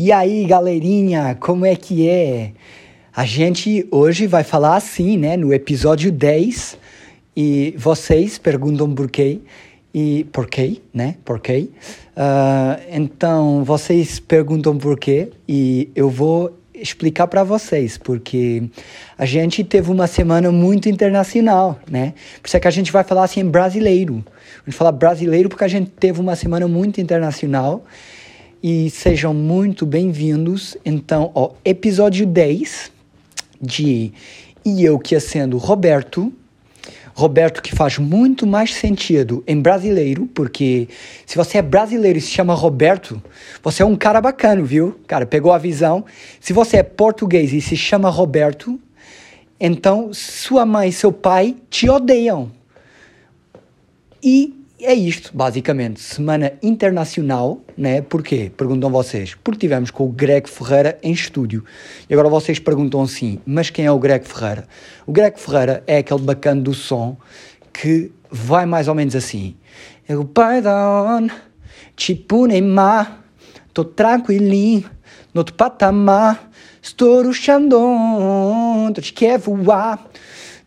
E aí, galerinha, como é que é? A gente hoje vai falar assim, né, no episódio 10, e vocês perguntam por quê, e por quê, né, por quê? Uh, então, vocês perguntam por quê, e eu vou explicar para vocês, porque a gente teve uma semana muito internacional, né? Por isso é que a gente vai falar assim em brasileiro. A gente fala brasileiro porque a gente teve uma semana muito internacional. E sejam muito bem-vindos, então, ao episódio 10 de E Eu Que Sendo Roberto, Roberto que faz muito mais sentido em brasileiro, porque se você é brasileiro e se chama Roberto, você é um cara bacana, viu? Cara, pegou a visão. Se você é português e se chama Roberto, então sua mãe e seu pai te odeiam. E é isto, basicamente. Semana internacional, né? Porquê? Perguntam vocês. Porque tivemos com o Greg Ferreira em estúdio. E agora vocês perguntam assim: mas quem é o Greg Ferreira? O Greg Ferreira é aquele bacana do som que vai mais ou menos assim. Eu, tipo Neymar, tô tranquilinho, no outro patamar, estou ruxando, te quer voar,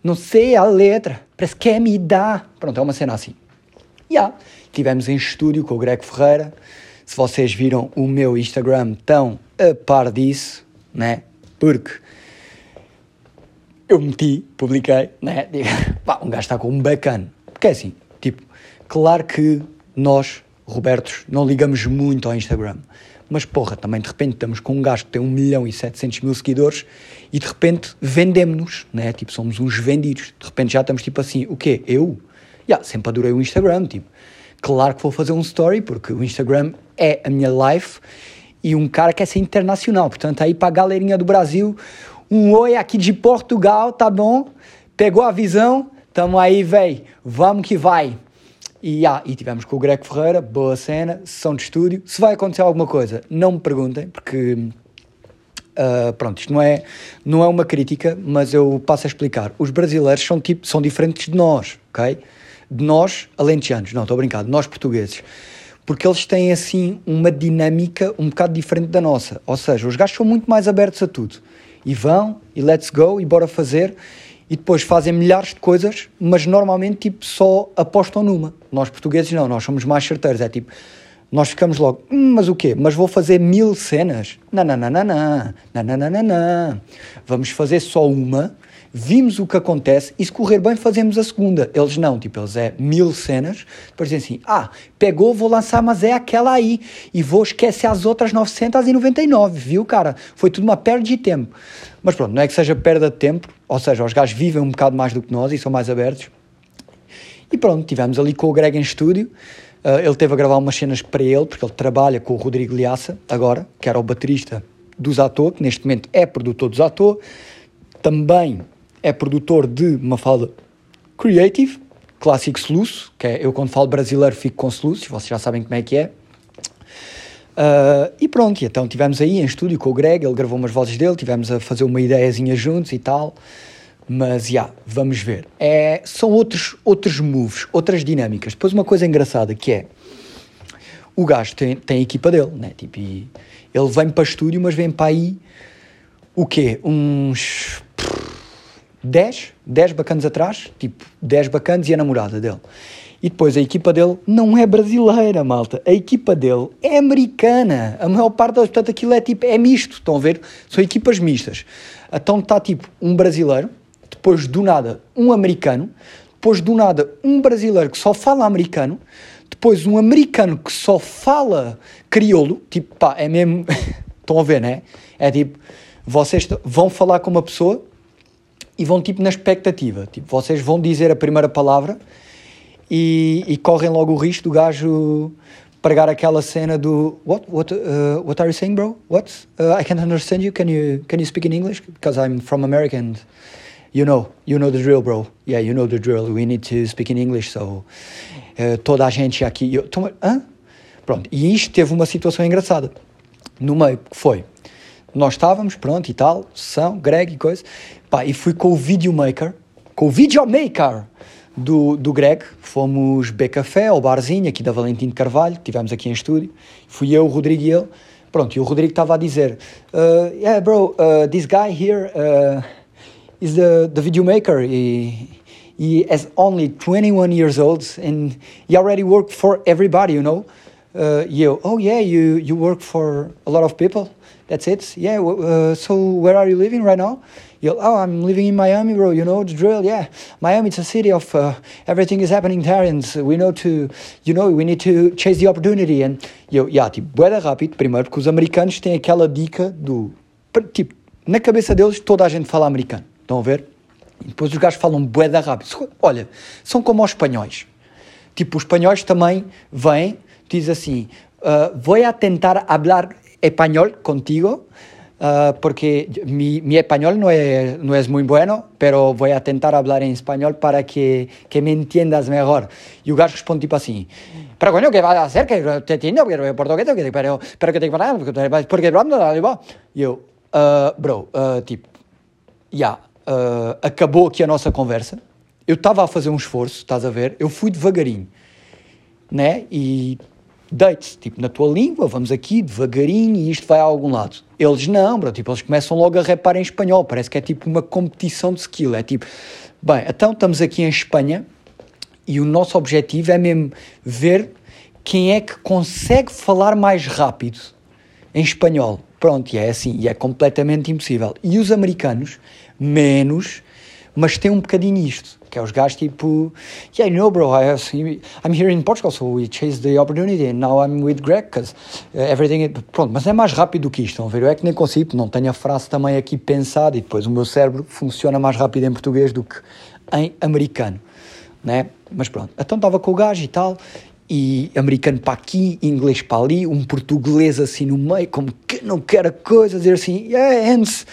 não sei a letra, parece que me dá. Pronto, é uma cena assim. Yeah. Tivemos em estúdio com o Greg Ferreira. Se vocês viram o meu Instagram, estão a par disso, né? Porque eu meti, publiquei, né? Pá, um gajo está com um bacana. Porque é assim, tipo, claro que nós, Robertos, não ligamos muito ao Instagram. Mas porra, também de repente estamos com um gajo que tem 1 milhão e 700 mil seguidores e de repente vendemos-nos, né? Tipo, somos uns vendidos. De repente já estamos tipo assim, o quê? Eu? Yeah, sempre adorei o Instagram, tipo, claro que vou fazer um story, porque o Instagram é a minha life e um cara quer ser internacional, portanto, aí para a galerinha do Brasil, um oi aqui de Portugal, tá bom? Pegou a visão? Tamo aí, véi, vamos que vai. E, ah, e tivemos com o Greg Ferreira, boa cena, sessão de estúdio. Se vai acontecer alguma coisa, não me perguntem, porque Uh, pronto, isto não é, não é uma crítica, mas eu passo a explicar. Os brasileiros são, tipo, são diferentes de nós, ok? De nós alentejanos, não, estou a brincar, de nós portugueses. Porque eles têm assim uma dinâmica um bocado diferente da nossa. Ou seja, os gajos são muito mais abertos a tudo. E vão, e let's go, e bora fazer. E depois fazem milhares de coisas, mas normalmente tipo só apostam numa. Nós portugueses não, nós somos mais certeiros. É tipo, nós ficamos logo, hum, mas o quê? Mas vou fazer mil cenas? Não, não, não, não, não, não, não, não, não. Vamos fazer só uma vimos o que acontece e se correr bem fazemos a segunda. Eles não, tipo, eles é mil cenas, depois dizem assim, ah, pegou, vou lançar, mas é aquela aí, e vou esquecer as outras 999, viu, cara? Foi tudo uma perda de tempo. Mas pronto, não é que seja perda de tempo, ou seja, os gajos vivem um bocado mais do que nós e são mais abertos. E pronto, tivemos ali com o Greg em estúdio, uh, ele teve a gravar umas cenas para ele, porque ele trabalha com o Rodrigo Liaça, agora, que era o baterista dos Atô, que neste momento é produtor dos Atô, também é produtor de Mafalda Creative, clássico soluço, que é eu quando falo brasileiro fico com soluços, vocês já sabem como é que é. Uh, e pronto, então tivemos aí em estúdio com o Greg, ele gravou umas vozes dele, tivemos a fazer uma ideiazinha juntos e tal. Mas já, yeah, vamos ver. É, são outros, outros moves, outras dinâmicas. Depois uma coisa engraçada que é o gajo tem, tem a equipa dele, né? Tipo, ele vem para estúdio, mas vem para aí o quê? Uns 10, 10 bacanas atrás, tipo 10 bacanas e a namorada dele. E depois a equipa dele não é brasileira, malta. A equipa dele é americana. A maior parte deles, portanto, aquilo é tipo, é misto. Estão a ver? São equipas mistas. Então está tipo um brasileiro, depois do nada um americano, depois do nada um brasileiro que só fala americano, depois um americano que só fala crioulo. Tipo, pá, é mesmo. Estão a ver, né? É tipo, vocês vão falar com uma pessoa e vão tipo na expectativa. Tipo, vocês vão dizer a primeira palavra e, e correm logo o risco do gajo pregar aquela cena do what what uh, what are you saying bro? What? Uh, I can't understand you. Can you can you speak in English? Because I'm from America and you know you know the drill bro. Yeah you know the drill. We need to speak in English so uh, toda a gente aqui eu, toma, pronto. E isto teve uma situação engraçada. No meio que foi nós estávamos, pronto e tal, sessão, Greg e coisa, pá, e fui com o videomaker, com o videomaker do, do Greg, fomos beber café ao barzinho aqui da Valentim de Carvalho, tivemos aqui em estúdio, fui eu, o Rodrigo e ele, Pronto, e o Rodrigo estava a dizer: uh, Yeah, bro, uh, this guy here uh, is the, the video maker. He, has only 21 years old and he already worked for everybody, you know. Uh, you, oh, yeah, you, you work for a lot of people. That's it. Yeah, uh, so where are you living right now? you oh, I'm living in Miami, bro. You know the drill. Yeah, Miami. It's a city of uh, everything is happening there, and we know to, you know, we need to chase the opportunity. And eu, yeah, tipo, boeda rápido. Primeiro, porque os americanos têm aquela dica do, tipo, na cabeça deles toda a gente fala americano. Estão a ver? E depois os gajos falam boeda rápido. Olha, são como os espanhóis. Tipo, os espanhóis também vêm, diz assim, uh, vou a tentar hablar espanhol contigo. Uh, porque mi, mi, español no es, no es muy bueno, pero voy a intentar hablar en español para que, que me entiendas mejor. Y o gajo responde tipo assim, pero coño, ¿qué vas a hacer? Que te entiendo, pero portugués, pero, pero que te porque, porque eu, uh, bro, uh, tipo, já, yeah, acabou aqui a nossa conversa, eu estava a fazer um esforço, estás a ver, eu fui devagarinho, né, e deite tipo, na tua língua, vamos aqui devagarinho e isto vai a algum lado. Eles não, bro, tipo, eles começam logo a repar em espanhol, parece que é tipo uma competição de skill, é tipo, bem, então estamos aqui em Espanha e o nosso objetivo é mesmo ver quem é que consegue falar mais rápido em espanhol. Pronto, e é assim, e é completamente impossível. E os americanos, menos, mas tem um bocadinho isto, que é os gajos tipo, yeah, you know, bro, I have, I'm here in Portugal, so we chased the opportunity, and now I'm with Greg, because uh, everything, pronto, mas é mais rápido do que isto, estão a ver? Eu é que nem consigo, não tenho a frase também aqui pensada, e depois o meu cérebro funciona mais rápido em português do que em americano, né? Mas pronto, então estava com o gajo e tal, e americano para aqui, inglês para ali, um português assim no meio, como que não quer a coisa, dizer assim, yeah, hence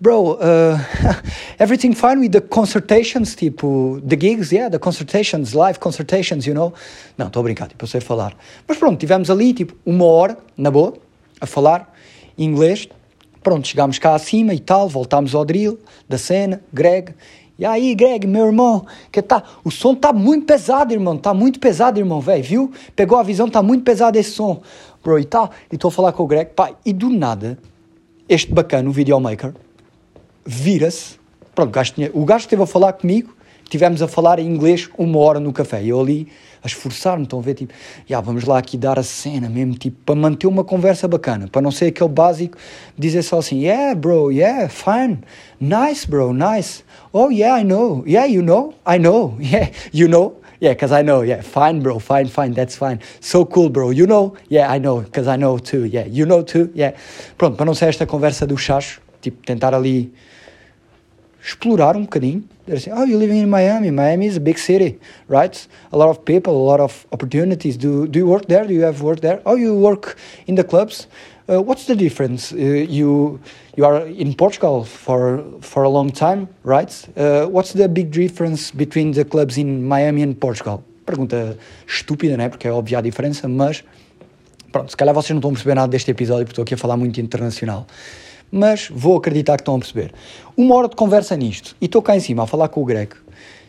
bro, uh, everything fine with the consultations, tipo, the gigs, yeah, the consultations, live consultations, you know? Não, estou a brincar, tipo, eu sei falar. Mas pronto, tivemos ali, tipo, uma hora, na boa, a falar inglês. Pronto, chegámos cá acima e tal, voltámos ao drill da cena, Greg. E aí, Greg, meu irmão, que tá, o som tá muito pesado, irmão, tá muito pesado, irmão, velho, viu? Pegou a visão, tá muito pesado esse som, bro, e tal. E estou a falar com o Greg, pá, e do nada, este bacana, o videomaker, vira-se. Pronto, o gajo, tinha, o gajo esteve a falar comigo, tivemos a falar em inglês uma hora no café. Eu ali a esforçar-me, estão a ver, tipo, yeah, vamos lá aqui dar a cena mesmo, tipo, para manter uma conversa bacana, para não ser aquele básico, dizer só assim, yeah, bro, yeah, fine, nice, bro, nice, oh, yeah, I know, yeah, you know, I know, yeah, you know, yeah, because I know, yeah, fine, bro, fine, fine, that's fine, so cool, bro, you know, yeah, I know, because I know too, yeah, you know too, yeah. Pronto, para não ser esta conversa do chacho, tipo, tentar ali explorar um bocadinho. They're saying, oh, you're living in Miami. Miami is a big city, right? A lot of people, a lot of opportunities. Do, do you work there? Do you have work there? Oh, you work in the clubs? Uh, what's the difference? Uh, you you are in Portugal for for a long time, right? Uh, what's the big difference between the clubs in Miami and Portugal? Pergunta estúpida, né? Porque é óbvia a diferença, mas pronto, se calhar vocês não estão a perceber nada deste episódio porque estou aqui a falar muito internacional mas vou acreditar que estão a perceber. Uma hora de conversa nisto, e estou cá em cima a falar com o Greg,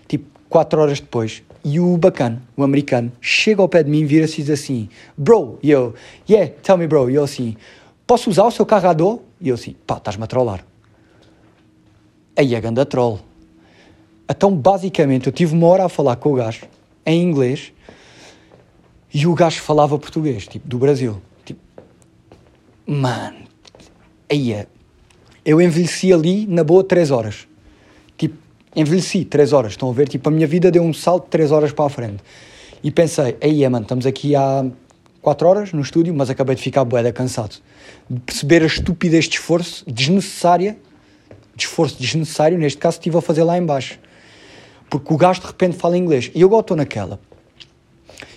tipo, quatro horas depois, e o bacana, o americano, chega ao pé de mim, vira-se e diz assim, bro, e eu, yeah, tell me bro, e eu assim, posso usar o seu carregador? E eu assim, pá, estás-me a trollar. Aí a ganda troll. Então, basicamente, eu tive uma hora a falar com o gajo, em inglês, e o gajo falava português, tipo, do Brasil. Tipo, mano, aí eu envelheci ali na boa 3 horas. Tipo, envelheci 3 horas. Estão a ver? Tipo, a minha vida deu um salto de 3 horas para a frente. E pensei, aí, mano, estamos aqui há 4 horas no estúdio, mas acabei de ficar boeda cansado. De perceber a estupidez de esforço desnecessária, de esforço desnecessário, neste caso, estive a fazer lá embaixo. Porque o gajo de repente fala inglês. E eu agora estou naquela.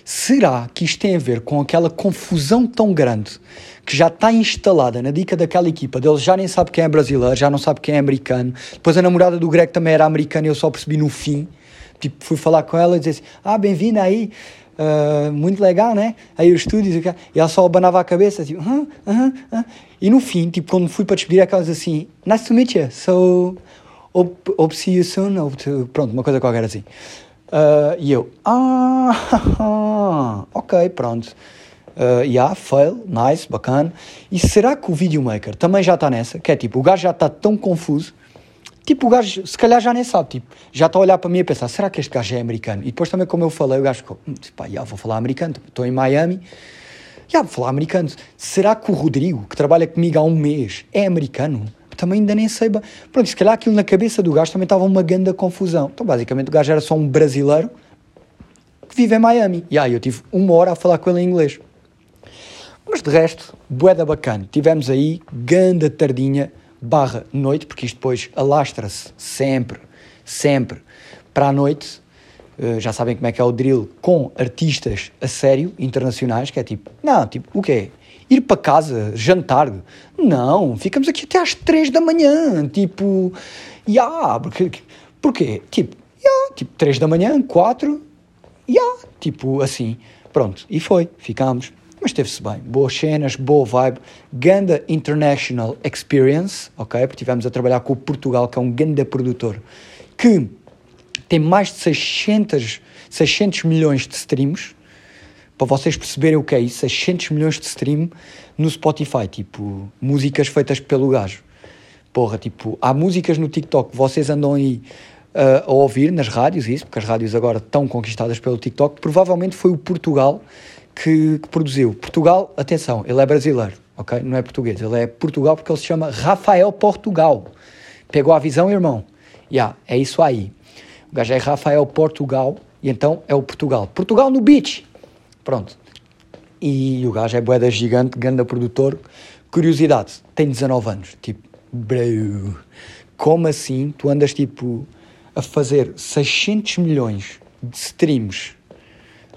Será que isto tem a ver com aquela confusão tão grande que já está instalada na dica daquela equipa, deles já nem sabe quem é brasileiro, já não sabe quem é americano. Depois a namorada do Greg também era americana e eu só percebi no fim. Tipo, fui falar com ela e disse assim: Ah, bem-vinda aí, uh, muito legal, né? Aí os estúdios e ela só abanava a cabeça, tipo, uh, uh, uh, e no fim, tipo, quando fui para despedir, aquelas assim: Nice to meet you, so hope, hope see you soon, to... pronto, uma coisa qualquer assim. Uh, e eu, ah, ok, pronto. Uh, yeah, fail, nice, bacana. E será que o videomaker também já está nessa? Que é tipo, o gajo já está tão confuso, tipo, o gajo se calhar já nem sabe, tipo, já está a olhar para mim e a pensar, será que este gajo é americano? E depois também, como eu falei, o gajo ficou, hum, pá, yeah, vou falar americano, estou em Miami, yeah, vou falar americano. Será que o Rodrigo, que trabalha comigo há um mês, é americano? Também ainda nem sei. Pronto, se calhar aquilo na cabeça do gajo também estava uma grande confusão. Então, basicamente, o gajo era só um brasileiro que vive em Miami. E aí eu tive uma hora a falar com ele em inglês. Mas de resto, boeda bacana. Tivemos aí ganda tardinha barra noite, porque isto depois alastra-se sempre, sempre para a noite. Uh, já sabem como é que é o drill com artistas a sério, internacionais, que é tipo, não, tipo, o quê? Ir para casa, jantar? Não, ficamos aqui até às três da manhã, tipo, ya, yeah, porque, porquê? Tipo, yeah, tipo, três da manhã, quatro, ya, yeah, tipo, assim, pronto, e foi, ficámos mas teve-se bem. Boas cenas, boa vibe, ganda international experience, ok? Porque estivemos a trabalhar com o Portugal, que é um ganda produtor, que tem mais de 600, 600 milhões de streams, para vocês perceberem o que é isso, 600 milhões de stream no Spotify, tipo, músicas feitas pelo gajo. Porra, tipo, há músicas no TikTok que vocês andam aí uh, a ouvir nas rádios, isso, porque as rádios agora estão conquistadas pelo TikTok, provavelmente foi o Portugal que, que, produziu. Portugal, atenção, ele é brasileiro, ok? Não é português, ele é Portugal porque ele se chama Rafael Portugal. Pegou a visão, irmão? Yeah, é isso aí. O gajo é Rafael Portugal e então é o Portugal. Portugal no beach! Pronto. E o gajo é boeda gigante, grande produtor. Curiosidade, tem 19 anos. Tipo, bro, como assim tu andas tipo a fazer 600 milhões de streams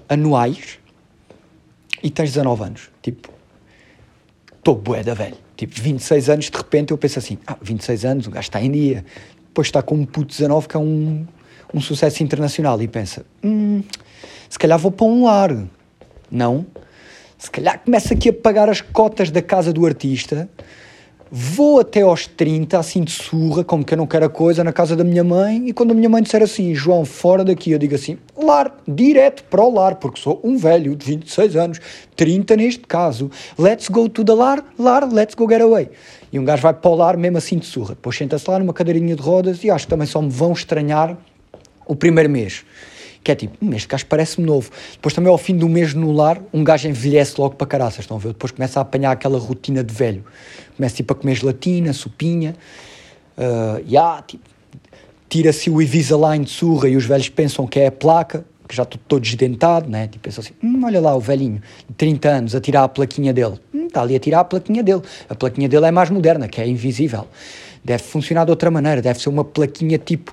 anuais e tens 19 anos. Tipo, estou bué da velho. Tipo, 26 anos, de repente eu penso assim, ah, 26 anos, o gajo está em dia. Depois está com um puto 19 que é um, um sucesso internacional e pensa, hum, se calhar vou para um lar. Não. Se calhar começa aqui a pagar as cotas da casa do artista Vou até aos 30, assim de surra, como que eu não quero a coisa, na casa da minha mãe, e quando a minha mãe disser assim, João, fora daqui, eu digo assim, lar, direto para o lar, porque sou um velho de 26 anos, 30 neste caso, let's go to the lar, lar, let's go get away. E um gajo vai para o lar mesmo assim de surra, depois senta-se lá numa cadeirinha de rodas e acho que também só me vão estranhar o primeiro mês que é tipo, hum, este gajo parece-me novo. Depois também ao fim do mês no lar, um gajo envelhece logo para caraças, estão a ver? Depois começa a apanhar aquela rotina de velho. Começa tipo a comer gelatina, sopinha, uh, yeah, tipo, tira-se o Invisalign de surra e os velhos pensam que é a placa, que já estou todo desdentado, né? Tipo, pensam assim, hum, olha lá o velhinho de 30 anos a tirar a plaquinha dele. Hum, está ali a tirar a plaquinha dele. A plaquinha dele é mais moderna, que é invisível. Deve funcionar de outra maneira, deve ser uma plaquinha tipo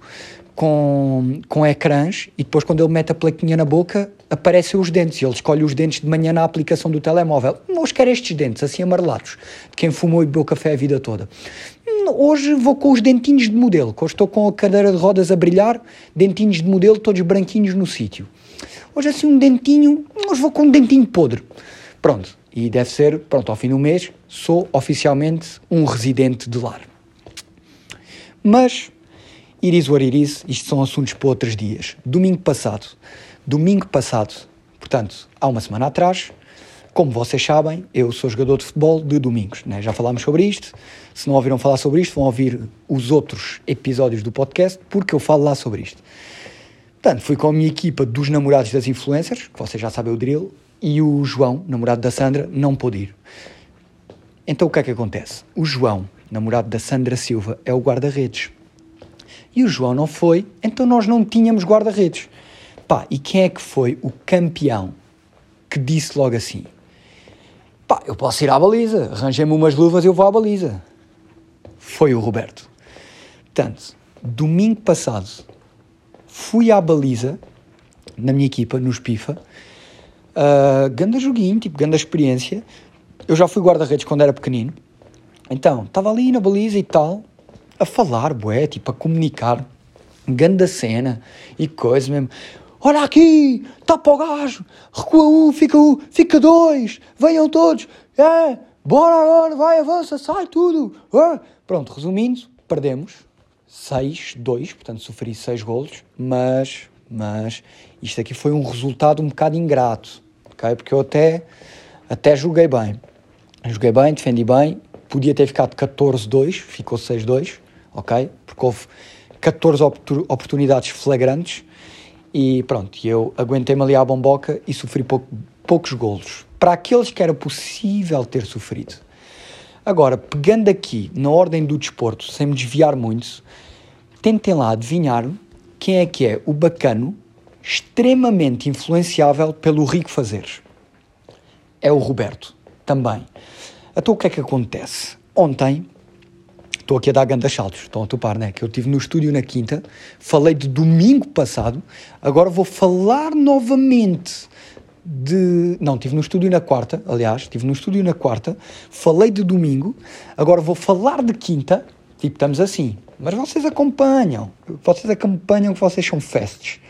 com, com ecrãs e depois quando ele mete a plaquinha na boca aparecem os dentes e ele escolhe os dentes de manhã na aplicação do telemóvel. Hoje quero estes dentes assim amarelados, de quem fumou e bebeu café a vida toda. Hoje vou com os dentinhos de modelo, hoje estou com a cadeira de rodas a brilhar, dentinhos de modelo todos branquinhos no sítio. Hoje assim um dentinho, hoje vou com um dentinho podre. Pronto, e deve ser, pronto, ao fim do mês, sou oficialmente um residente de lar. Mas Iris what iris, isto são assuntos para outros dias. Domingo passado, domingo passado, portanto, há uma semana atrás, como vocês sabem, eu sou jogador de futebol de domingos, né? já falámos sobre isto. Se não ouviram falar sobre isto, vão ouvir os outros episódios do podcast, porque eu falo lá sobre isto. Portanto, fui com a minha equipa dos namorados das influencers, que vocês já sabem o drill, e o João, namorado da Sandra, não pôde ir. Então o que é que acontece? O João, namorado da Sandra Silva, é o guarda-redes e o João não foi, então nós não tínhamos guarda-redes. Pá, e quem é que foi o campeão que disse logo assim? Pá, eu posso ir à baliza, arranjei-me umas luvas eu vou à baliza. Foi o Roberto. Portanto, domingo passado, fui à baliza, na minha equipa, no Espifa, uh, ganda joguinho, tipo, ganda experiência. Eu já fui guarda-redes quando era pequenino, então, estava ali na baliza e tal, a falar, bué, tipo, a comunicar. Ganda cena e coisa mesmo. Olha aqui, tapa o gajo, recua um, fica um, fica dois, venham todos, é, bora agora, vai, avança, sai tudo. É. Pronto, resumindo, perdemos 6-2, portanto sofri 6 golos, mas, mas isto aqui foi um resultado um bocado ingrato, ok? Porque eu até Até joguei bem. Joguei bem, defendi bem. Podia ter ficado 14-2, ficou 6-2, ok? Porque houve 14 oportunidades flagrantes e pronto, eu aguentei-me ali à bomboca e sofri pouco, poucos golos. Para aqueles que era possível ter sofrido. Agora, pegando aqui na ordem do desporto, sem me desviar muito, tentem lá adivinhar quem é que é o bacano extremamente influenciável pelo rico fazeres. É o Roberto, também. Então o que é que acontece? Ontem, estou aqui a dar grandes saltos, estão a topar, né? Que eu estive no estúdio na quinta, falei de domingo passado, agora vou falar novamente de. Não, estive no estúdio na quarta, aliás, estive no estúdio na quarta, falei de domingo, agora vou falar de quinta, tipo, estamos assim. Mas vocês acompanham, vocês acompanham que vocês são festes.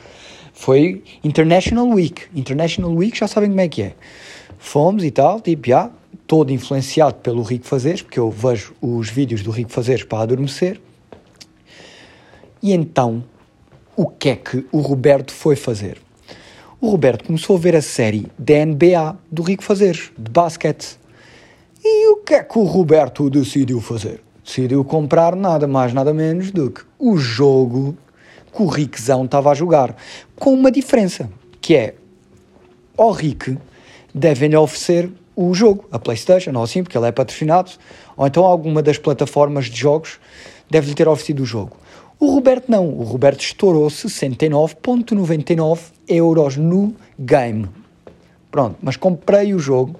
Foi International Week. International Week já sabem como é que é. Fomos e tal, tipo, já, todo influenciado pelo Rico Fazeres, porque eu vejo os vídeos do Rico Fazeres para adormecer. E então, o que é que o Roberto foi fazer? o Roberto começou a ver a série da NBA do Rico Fazeres, de basquete. E o que é que o Roberto decidiu fazer? Decidiu comprar nada mais, nada menos do que o jogo que o Rickzão estava a jogar. Com uma diferença, que é ao Rick devem-lhe oferecer o jogo, a Playstation, ou assim, porque ele é patrocinado, ou então alguma das plataformas de jogos deve-lhe ter oferecido o jogo. O Roberto não, o Roberto estourou 69,99 euros no game. Pronto, mas comprei o jogo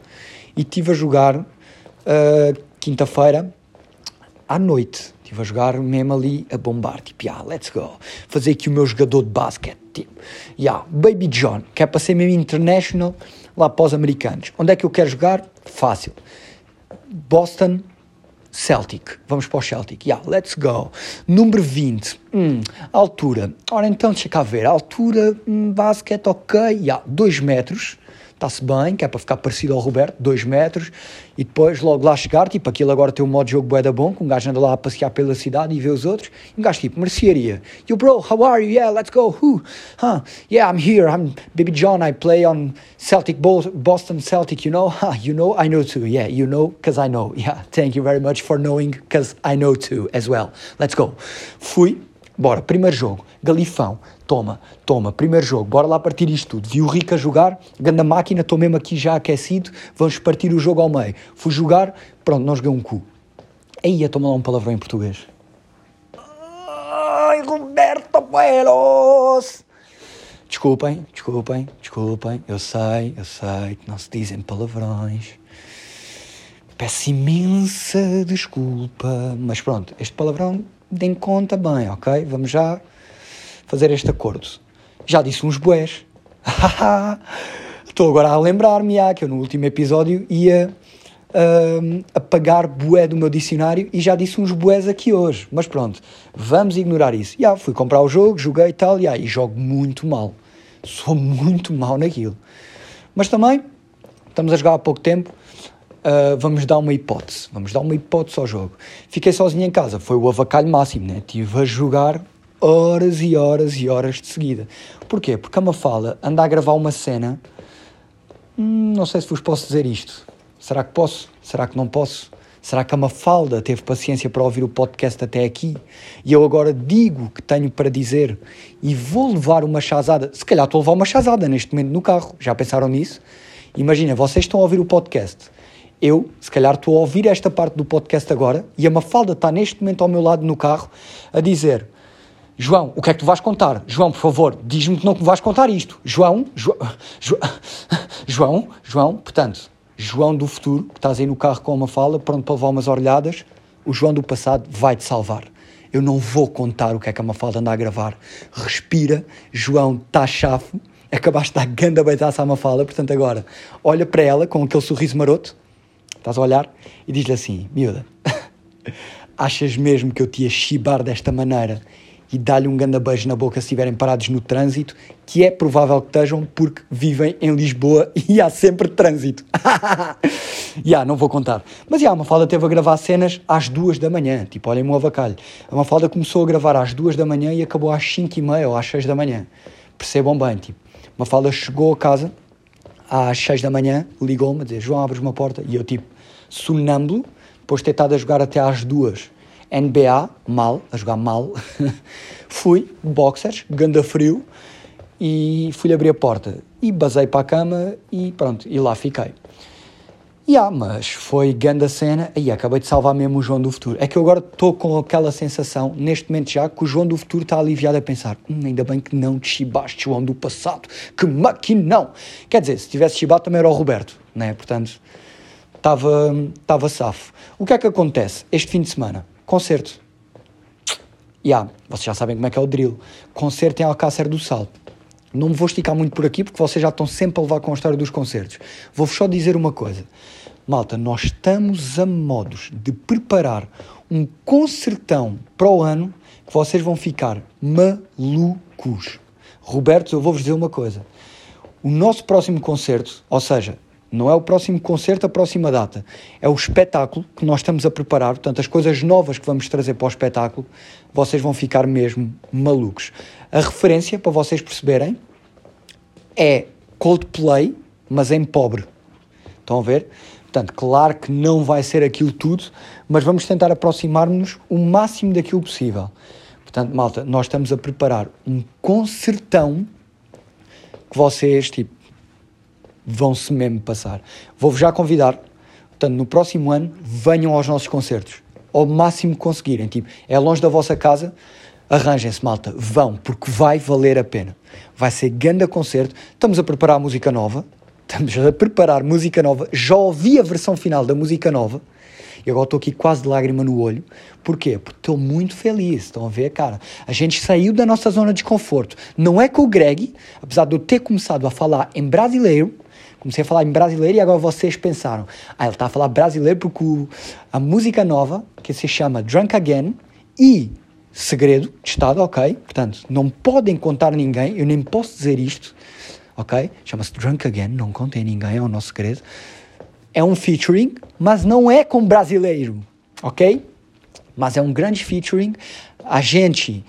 e estive a jogar uh, quinta-feira à noite. Estive a jogar mesmo ali a bombar, tipo, yeah, let's go. Fazer aqui o meu jogador de basquete, tipo, yeah, Baby John, que é para ser mesmo international lá para os americanos. Onde é que eu quero jogar? Fácil. Boston Celtic. Vamos para o Celtic. Yeah, let's go. Número 20. Hum, altura. Ora, então, deixa cá ver. Altura, hum, basquete, ok. Yeah, 2 metros está-se bem, que é para ficar parecido ao Roberto, 2 metros, e depois logo lá chegar, tipo, aquilo agora tem um modo de jogo bué da bom, que um gajo anda lá a passear pela cidade e vê os outros, e um gajo tipo, mercearia, you bro, how are you, yeah, let's go, who, huh, yeah, I'm here, I'm Baby John, I play on Celtic, Boston Celtic, you know, huh, you know, I know too, yeah, you know, because I know, yeah, thank you very much for knowing, because I know too, as well, let's go. Fui, bora, primeiro jogo, Galifão, toma, toma, primeiro jogo, bora lá partir isto tudo. Vi o Rico a jogar, ganda máquina, estou mesmo aqui já aquecido, vamos partir o jogo ao meio. Fui jogar, pronto, não joguei um cu. Aí, toma lá um palavrão em português. Ai, Roberto Buenos! Desculpem, desculpem, desculpem, eu sei, eu sei que não se dizem palavrões. Peço imensa desculpa, mas pronto, este palavrão deem conta bem, ok? Vamos já fazer este acordo. Já disse uns boés. Estou agora a lembrar-me que eu no último episódio ia uh, apagar bué do meu dicionário e já disse uns boés aqui hoje. Mas pronto, vamos ignorar isso. Já fui comprar o jogo, joguei e tal, e jogo muito mal. Sou muito mal naquilo. Mas também, estamos a jogar há pouco tempo, uh, vamos dar uma hipótese. Vamos dar uma hipótese ao jogo. Fiquei sozinho em casa, foi o avacalho máximo, né? Estive a jogar horas e horas e horas de seguida. Porquê? Porque a Mafalda anda a gravar uma cena. Hum, não sei se vos posso dizer isto. Será que posso? Será que não posso? Será que a Mafalda teve paciência para ouvir o podcast até aqui? E eu agora digo o que tenho para dizer e vou levar uma chazada. Se calhar estou a levar uma chazada neste momento no carro. Já pensaram nisso? Imagina, vocês estão a ouvir o podcast. Eu, se calhar, estou a ouvir esta parte do podcast agora e a Mafalda está neste momento ao meu lado no carro a dizer: João, o que é que tu vais contar? João, por favor, diz-me que não vais contar isto. João, jo, jo, João, João, portanto, João do futuro, que estás aí no carro com uma fala, pronto para levar umas orelhadas, o João do passado vai-te salvar. Eu não vou contar o que é que a Mafalda anda a gravar. Respira, João, está chafo, acabaste de dar ganda beitaça à Mafalda, portanto agora, olha para ela com aquele sorriso maroto, estás a olhar, e diz-lhe assim, miúda, achas mesmo que eu te ia chibar desta maneira e dá-lhe um grande beijo na boca se estiverem parados no trânsito, que é provável que estejam porque vivem em Lisboa e há sempre trânsito. Yeah, não vou contar. Mas yeah, a Mafalda teve a gravar cenas às duas da manhã, tipo, olhem-me o avacalho. A Mafalda começou a gravar às duas da manhã e acabou às cinco e meia ou às seis da manhã. Percebam bem, tipo, Mafalda chegou a casa às 6 da manhã, ligou-me dizer: João, abres uma porta. E eu, tipo, sonâmbulo, depois de ter estado a jogar até às duas. NBA, mal, a jogar mal. fui, boxers, ganda frio, e fui abrir a porta. E basei para a cama e pronto, e lá fiquei. E ah, mas foi grande a cena e acabei de salvar mesmo o João do futuro. É que eu agora estou com aquela sensação, neste momento já, que o João do futuro está aliviado a pensar: hum, ainda bem que não te chibaste, João do passado, que maquinão! Quer dizer, se tivesse chibado também era o Roberto, né? Portanto, estava, estava safo. O que é que acontece este fim de semana? Concerto. Yeah, vocês já sabem como é que é o drill. Concerto em Alcácer do Sal. Não me vou esticar muito por aqui porque vocês já estão sempre a levar com a história dos concertos. Vou-vos só dizer uma coisa. Malta, nós estamos a modos de preparar um concertão para o ano que vocês vão ficar malucos. Roberto, eu vou-vos dizer uma coisa. O nosso próximo concerto, ou seja, não é o próximo concerto, a próxima data. É o espetáculo que nós estamos a preparar. Portanto, as coisas novas que vamos trazer para o espetáculo, vocês vão ficar mesmo malucos. A referência, para vocês perceberem, é Coldplay, mas em pobre. Estão a ver? Portanto, claro que não vai ser aquilo tudo, mas vamos tentar aproximar-nos o máximo daquilo possível. Portanto, malta, nós estamos a preparar um concertão que vocês, tipo, vão-se mesmo passar. Vou-vos já convidar, portanto, no próximo ano, venham aos nossos concertos, ao máximo que conseguirem. Tipo, é longe da vossa casa, arranjem-se, malta, vão, porque vai valer a pena. Vai ser grande concerto. Estamos a preparar música nova, estamos a preparar música nova. Já ouvi a versão final da música nova. E agora estou aqui quase de lágrima no olho. Porquê? Porque estou muito feliz. Estão a ver, cara? A gente saiu da nossa zona de conforto. Não é com o Greg, apesar de eu ter começado a falar em brasileiro, comecei a falar em brasileiro e agora vocês pensaram, ah, ele está a falar brasileiro porque o, a música nova, que se chama Drunk Again, e Segredo de Estado, ok? Portanto, não podem contar a ninguém, eu nem posso dizer isto, ok? Chama-se Drunk Again, não contem a ninguém, é o nosso segredo. É um featuring, mas não é com brasileiro, ok? Mas é um grande featuring. A gente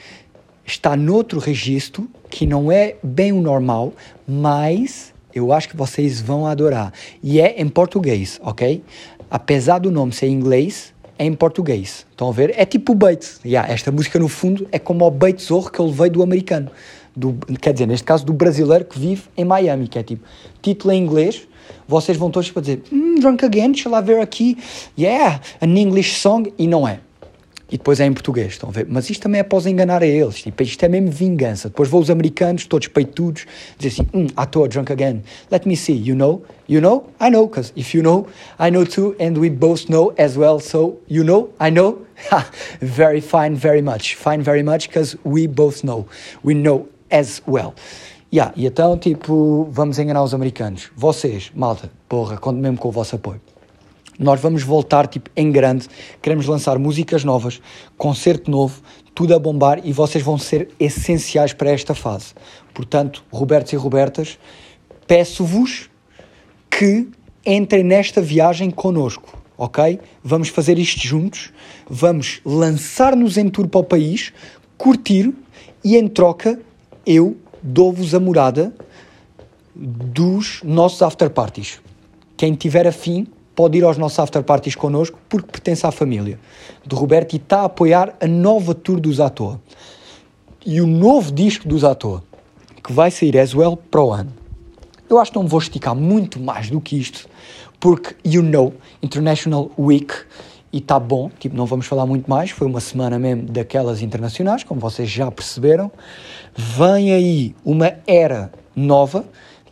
está noutro registro que não é bem o normal, mas eu acho que vocês vão adorar. E é em português, ok? Apesar do nome ser em inglês, é em português. Estão a ver? É tipo Bates. Yeah, esta música, no fundo, é como o Bates Zorro que eu levei do americano. Do, quer dizer, neste caso, do brasileiro que vive em Miami, que é tipo, título em inglês, vocês vão todos para dizer, mm, Drunk Again, deixa lá ver aqui, yeah, an English song, e não é e depois é em português, estão a ver? Mas isto também é após enganar a eles, tipo, isto é mesmo vingança. Depois vão os americanos, todos peitudos, dizer assim, hum, toa, drunk again, let me see, you know? You know? I know, because if you know, I know too, and we both know as well, so you know, I know? very fine, very much, fine very much, because we both know, we know as well. Yeah, e então, tipo, vamos enganar os americanos. Vocês, malta, porra, conto mesmo com o vosso apoio. Nós vamos voltar tipo em grande, queremos lançar músicas novas, concerto novo, tudo a bombar e vocês vão ser essenciais para esta fase. Portanto, Robertos e Robertas, peço-vos que entrem nesta viagem connosco, ok? Vamos fazer isto juntos, vamos lançar-nos em tour para o país, curtir e em troca eu dou-vos a morada dos nossos after parties. Quem tiver afim, pode ir aos nossos after parties connosco porque pertence à família de Roberto e está a apoiar a nova tour dos À Toa. E o novo disco dos À Toa, que vai sair as well para o ano. Eu acho que não vou esticar muito mais do que isto, porque, you know, International Week, e está bom, tipo, não vamos falar muito mais, foi uma semana mesmo daquelas internacionais, como vocês já perceberam. Vem aí uma era nova,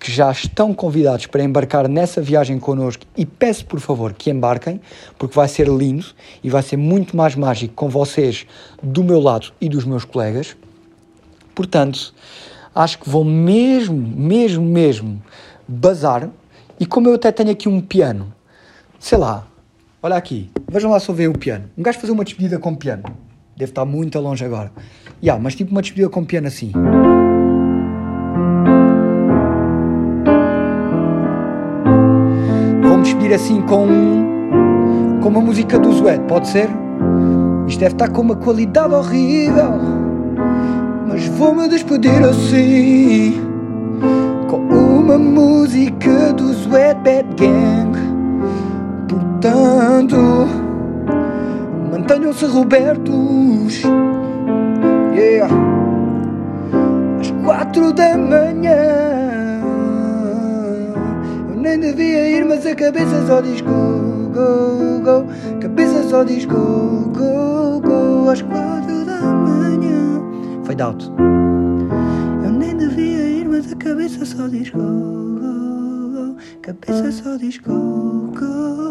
que já estão convidados para embarcar nessa viagem connosco e peço por favor que embarquem, porque vai ser lindo e vai ser muito mais mágico com vocês do meu lado e dos meus colegas. Portanto, acho que vou mesmo, mesmo, mesmo bazar. E como eu até tenho aqui um piano, sei lá, olha aqui, vejam lá eu ver o piano. Um gajo fazer uma despedida com piano. Deve estar muito longe agora. Yeah, mas tipo uma despedida com piano assim. Despedir assim com, com uma música do Zuete, pode ser? Isto deve estar com uma qualidade horrível, mas vou-me despedir assim com uma música dos Wet Bad Gang. Portanto, mantenham-se Robertos. Yeah. Às quatro da manhã. Nem devia ir, mas a cabeça só diz go, go, go. Cabeça só diz go, go, go. Às quatro da manhã. Fade out. Eu nem devia ir, mas a cabeça só diz go, go, go. Cabeça só diz go, go.